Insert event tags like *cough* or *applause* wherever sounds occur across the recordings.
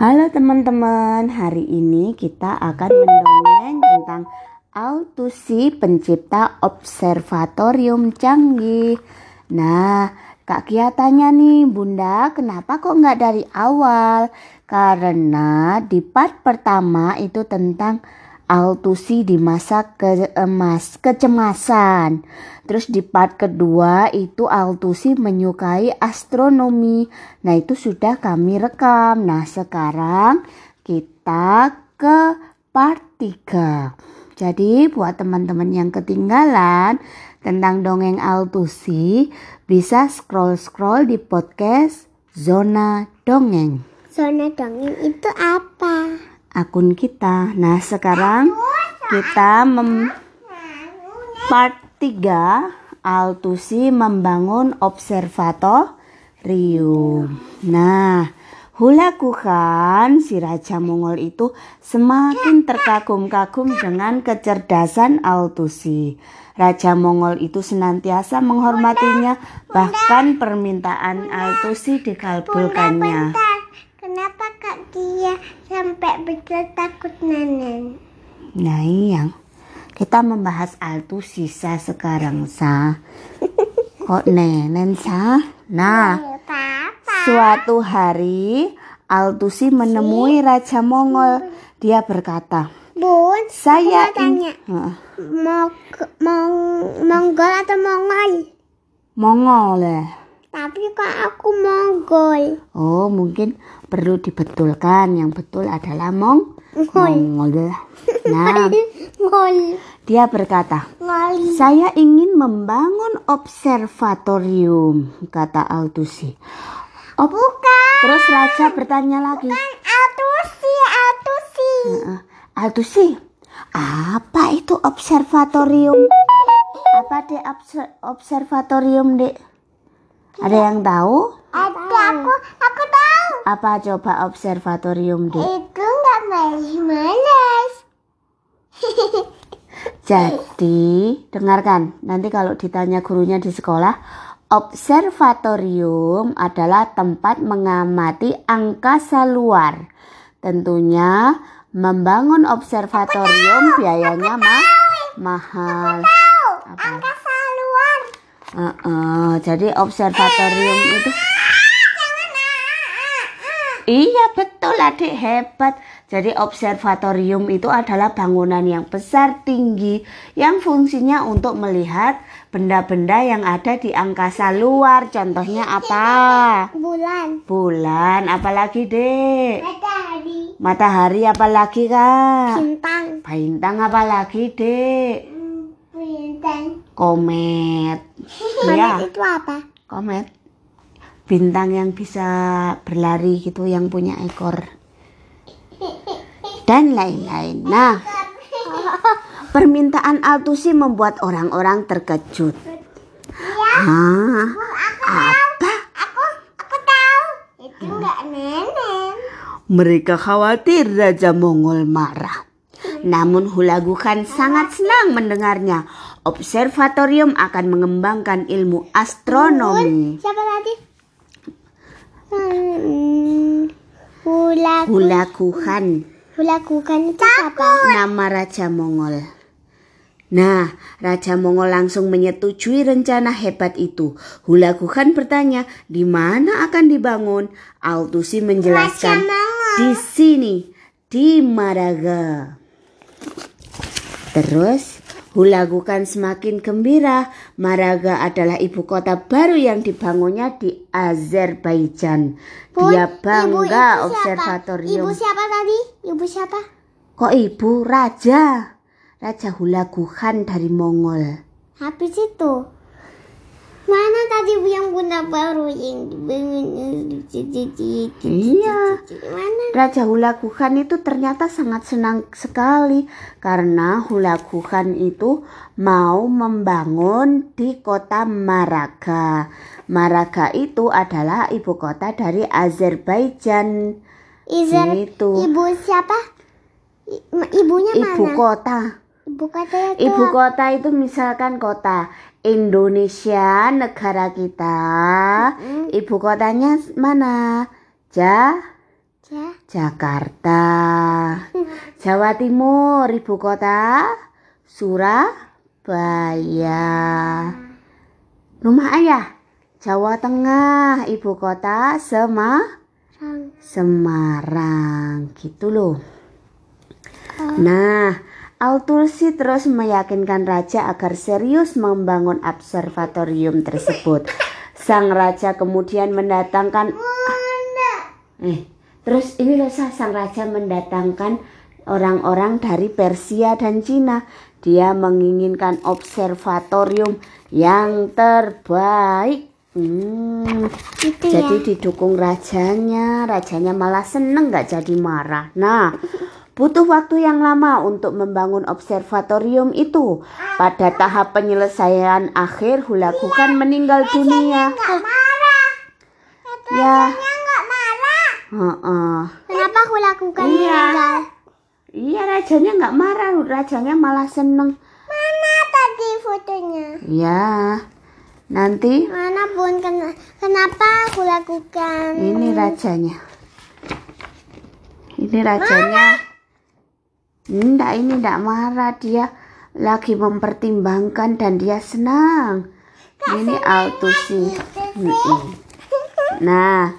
Halo teman-teman, hari ini kita akan mendongeng tentang Altusi pencipta observatorium canggih. Nah, Kak Kia tanya nih, Bunda, kenapa kok nggak dari awal? Karena di part pertama itu tentang Altusi di masa ke emas, kecemasan. Terus di part kedua itu Altusi menyukai astronomi. Nah itu sudah kami rekam. Nah sekarang kita ke part 3. Jadi buat teman-teman yang ketinggalan tentang dongeng Altusi bisa scroll-scroll di podcast Zona Dongeng. Zona dongeng itu apa? Akun kita. Nah, sekarang kita mem part 3 Altusi membangun observatorium. Nah, Hulakukan si Raja Mongol itu semakin terkagum-kagum dengan kecerdasan Altusi. Raja Mongol itu senantiasa menghormatinya, bahkan permintaan Altusi dikabulkannya. Kenapa Kak Kia sampai betul takut nenek? Nah iya, kita membahas altu sisa sekarang sa. *laughs* Kok nenen sa? Nah, Papa. suatu hari Altusi menemui Raja Mongol. Dia berkata, Bun, saya tanya. mau mong Mongol atau Mongol? Mongol ya. Tapi kok aku Mongol. Oh mungkin perlu dibetulkan. Yang betul adalah Mong Mongol. *laughs* Nah, Mongol. dia berkata. Saya ingin membangun observatorium, kata Altusi. Ob- Bukan. Terus Raja bertanya lagi, Atusi, atusi. "Heeh, Altusi, apa itu observatorium? Apa obser- observatorium dek? Ada yang tahu? Ada aku, aku tahu. Apa coba observatorium dek? Itu nggak malas-malas. *laughs* Jadi, dengarkan, nanti kalau ditanya gurunya di sekolah, observatorium adalah tempat mengamati angkasa luar. Tentunya membangun observatorium biayanya mah mahal. Apa? Angkasa luar. Heeh, jadi observatorium itu Iya betul adik hebat. Jadi observatorium itu adalah bangunan yang besar tinggi yang fungsinya untuk melihat benda-benda yang ada di angkasa luar. Contohnya apa? Bulan. Bulan, apalagi dek? Matahari. Matahari apalagi kak? Bintang. Bintang apalagi dek? Hmm, Bintang. Komet. Iya, itu apa? komet. Bintang yang bisa berlari gitu yang punya ekor. Dan lain-lain. Nah, *laughs* permintaan Altusi membuat orang-orang terkejut. Hah? Apa? Aku, aku tahu. Itu nggak nenek. Mereka khawatir Raja Mongol marah. Namun Hulagukan sangat senang mendengarnya. Observatorium akan mengembangkan ilmu astronomi. Siapa tadi? Hmm, hula Hulagukan, hulakukan itu siapa? nama Raja Mongol. Nah, Raja Mongol langsung menyetujui rencana hebat itu. Hulagukan bertanya, di mana akan dibangun? Altusi menjelaskan, di sini, di Maraga. Terus, Hulagukan semakin gembira. Maraga adalah ibu kota baru yang dibangunnya di Azerbaijan. Bun, Dia ibu bangga itu siapa? observatorium. Ibu siapa tadi? Ibu siapa? Kok ibu raja? Raja Hulagukan dari Mongol. Habis itu. Mana tadi yang bunda baru yang? Iya. Mana? Raja Hulagukan itu ternyata sangat senang sekali karena Hulagukan itu mau membangun di kota Maraga. Maraga itu adalah ibu kota dari Azerbaijan. Izer, Gitu. ibu siapa? I- ibunya Ibu mana? kota. Ibu kota itu Ibu kota itu misalkan kota Indonesia, negara kita. Mm. Ibu kotanya mana? Ja Ja. Jakarta. *laughs* Jawa Timur, ibu kota Surabaya. Rumah ayah, Jawa Tengah, ibu kota Sema, Rang. Semarang. Gitu loh. Nah, Al-Tursi terus meyakinkan raja agar serius membangun observatorium tersebut. Sang raja kemudian mendatangkan Eh, terus ini loh Sa, sang raja mendatangkan orang-orang dari Persia dan Cina. Dia menginginkan observatorium yang terbaik. Hmm, Itu jadi ya. didukung rajanya, rajanya malah seneng nggak jadi marah. Nah, butuh waktu yang lama untuk membangun observatorium itu. Pada tahap penyelesaian akhir, Hulagukan meninggal dunia. Ya, heeh. Kenapa aku lakukan Iya. meninggal? Iya rajanya nggak marah, rajanya malah seneng. Mana tadi fotonya? Ya, nanti Mana bun? Ken- Kenapa aku lakukan? ini rajanya. Ini rajanya. Enggak, ini enggak marah dia lagi mempertimbangkan dan dia senang. Ini Altusi. Mm-mm. Nah,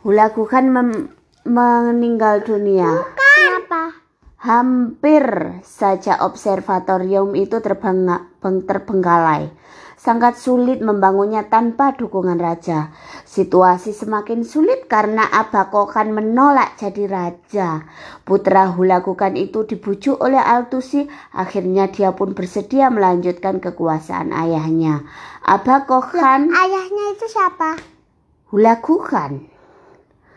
Hulagukan mem- meninggal dunia. Kenapa? Hampir saja observatorium itu terbenga- beng- terbengkalai. Sangat sulit membangunnya tanpa dukungan raja. Situasi semakin sulit karena Abakokan menolak jadi raja. Putra Hulagukan itu dibujuk oleh Altusi. Akhirnya dia pun bersedia melanjutkan kekuasaan ayahnya. Abakokan Ayahnya itu siapa? Hulagukan.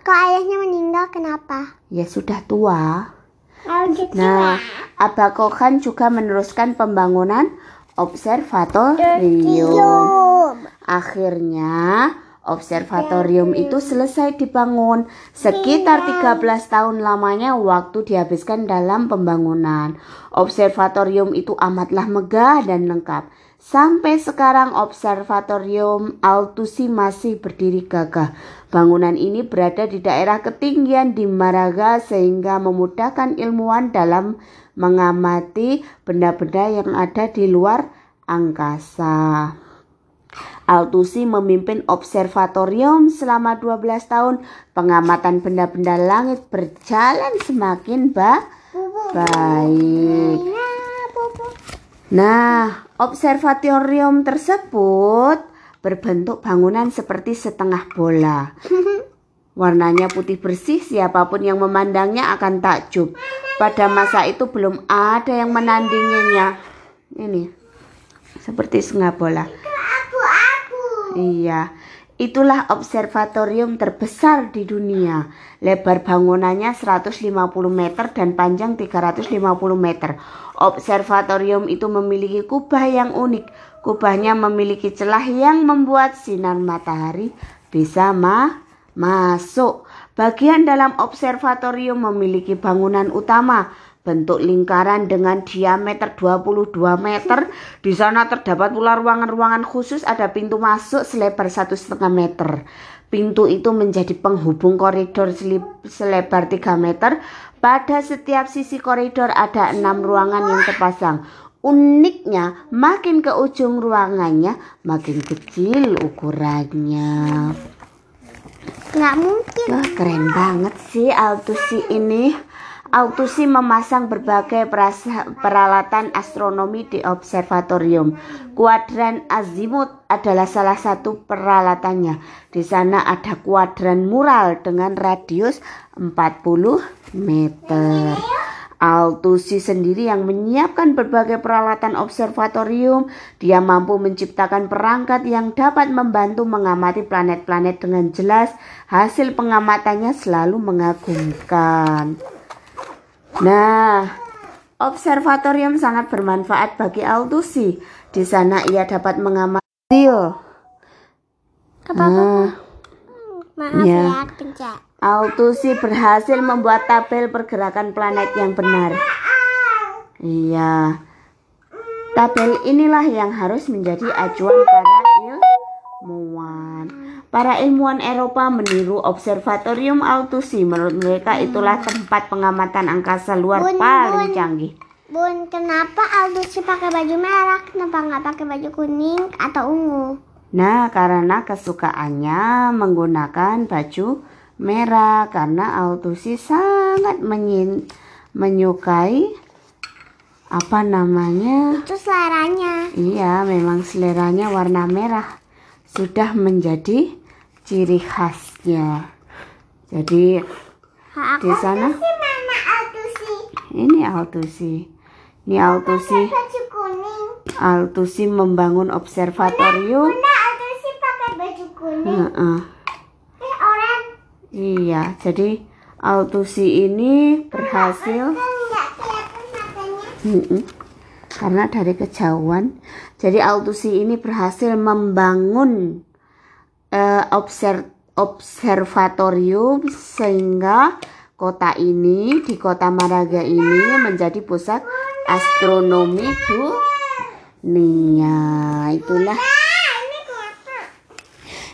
Kok ayahnya meninggal kenapa? Ya sudah tua. Oh gitu Nah, Abakokan juga meneruskan pembangunan observatorium. Akhirnya, observatorium itu selesai dibangun. Sekitar 13 tahun lamanya waktu dihabiskan dalam pembangunan. Observatorium itu amatlah megah dan lengkap. Sampai sekarang observatorium Altusi masih berdiri gagah. Bangunan ini berada di daerah ketinggian di Maraga sehingga memudahkan ilmuwan dalam mengamati benda-benda yang ada di luar angkasa. Altusi memimpin observatorium selama 12 tahun. Pengamatan benda-benda langit berjalan semakin ba- baik. Nah, observatorium tersebut berbentuk bangunan seperti setengah bola. *laughs* Warnanya putih bersih, siapa pun yang memandangnya akan takjub. Pada masa itu belum ada yang menandinginya. Ini seperti setengah bola. Abu-abu. Iya, itulah observatorium terbesar di dunia. Lebar bangunannya 150 meter dan panjang 350 meter. Observatorium itu memiliki kubah yang unik. Kubahnya memiliki celah yang membuat sinar matahari bisa ma masuk. Bagian dalam observatorium memiliki bangunan utama bentuk lingkaran dengan diameter 22 meter. Di sana terdapat pula ruangan-ruangan khusus, ada pintu masuk selebar satu setengah meter. Pintu itu menjadi penghubung koridor selebar 3 meter. Pada setiap sisi koridor ada enam ruangan yang terpasang. Uniknya, makin ke ujung ruangannya, makin kecil ukurannya. Nggak mungkin. Wah, keren banget sih Altusi ini. Altusi memasang berbagai peralatan astronomi di observatorium. Kuadran azimut adalah salah satu peralatannya. Di sana ada kuadran mural dengan radius 40 meter. Altusi sendiri yang menyiapkan berbagai peralatan observatorium. Dia mampu menciptakan perangkat yang dapat membantu mengamati planet-planet dengan jelas. Hasil pengamatannya selalu mengagumkan. Nah, observatorium sangat bermanfaat bagi Altusi. Di sana ia dapat mengamati. Apa Ah, Maaf Ya. ya, pencet. Altusi berhasil membuat tabel pergerakan planet yang benar. Iya. Tabel inilah yang harus menjadi acuan para. Para ilmuwan Eropa meniru Observatorium Altusi. Menurut mereka itulah tempat pengamatan angkasa luar Bun, paling bun. canggih. Bun, kenapa Aldusi pakai baju merah? Kenapa nggak pakai baju kuning atau ungu? Nah, karena kesukaannya menggunakan baju merah karena Altusi sangat menyin- menyukai apa namanya? Itu seleranya. Iya, memang seleranya warna merah sudah menjadi ciri khasnya. Jadi Ha, di sana ini Altusi. Ini Altusi, Baju kuning. Altusi membangun observatorium. Aldusi pakai baju kuning. Heeh. Eh, oranye. Iya, jadi Altusi ini berhasil karena dari kejauhan. Jadi Altusi ini berhasil membangun eh, obser- observatorium sehingga kota ini di kota Maraga ini menjadi pusat astronomi dunia. Itulah Ah,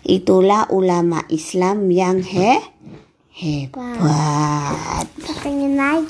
itulah ulama Islam yang he hebat. Pengen.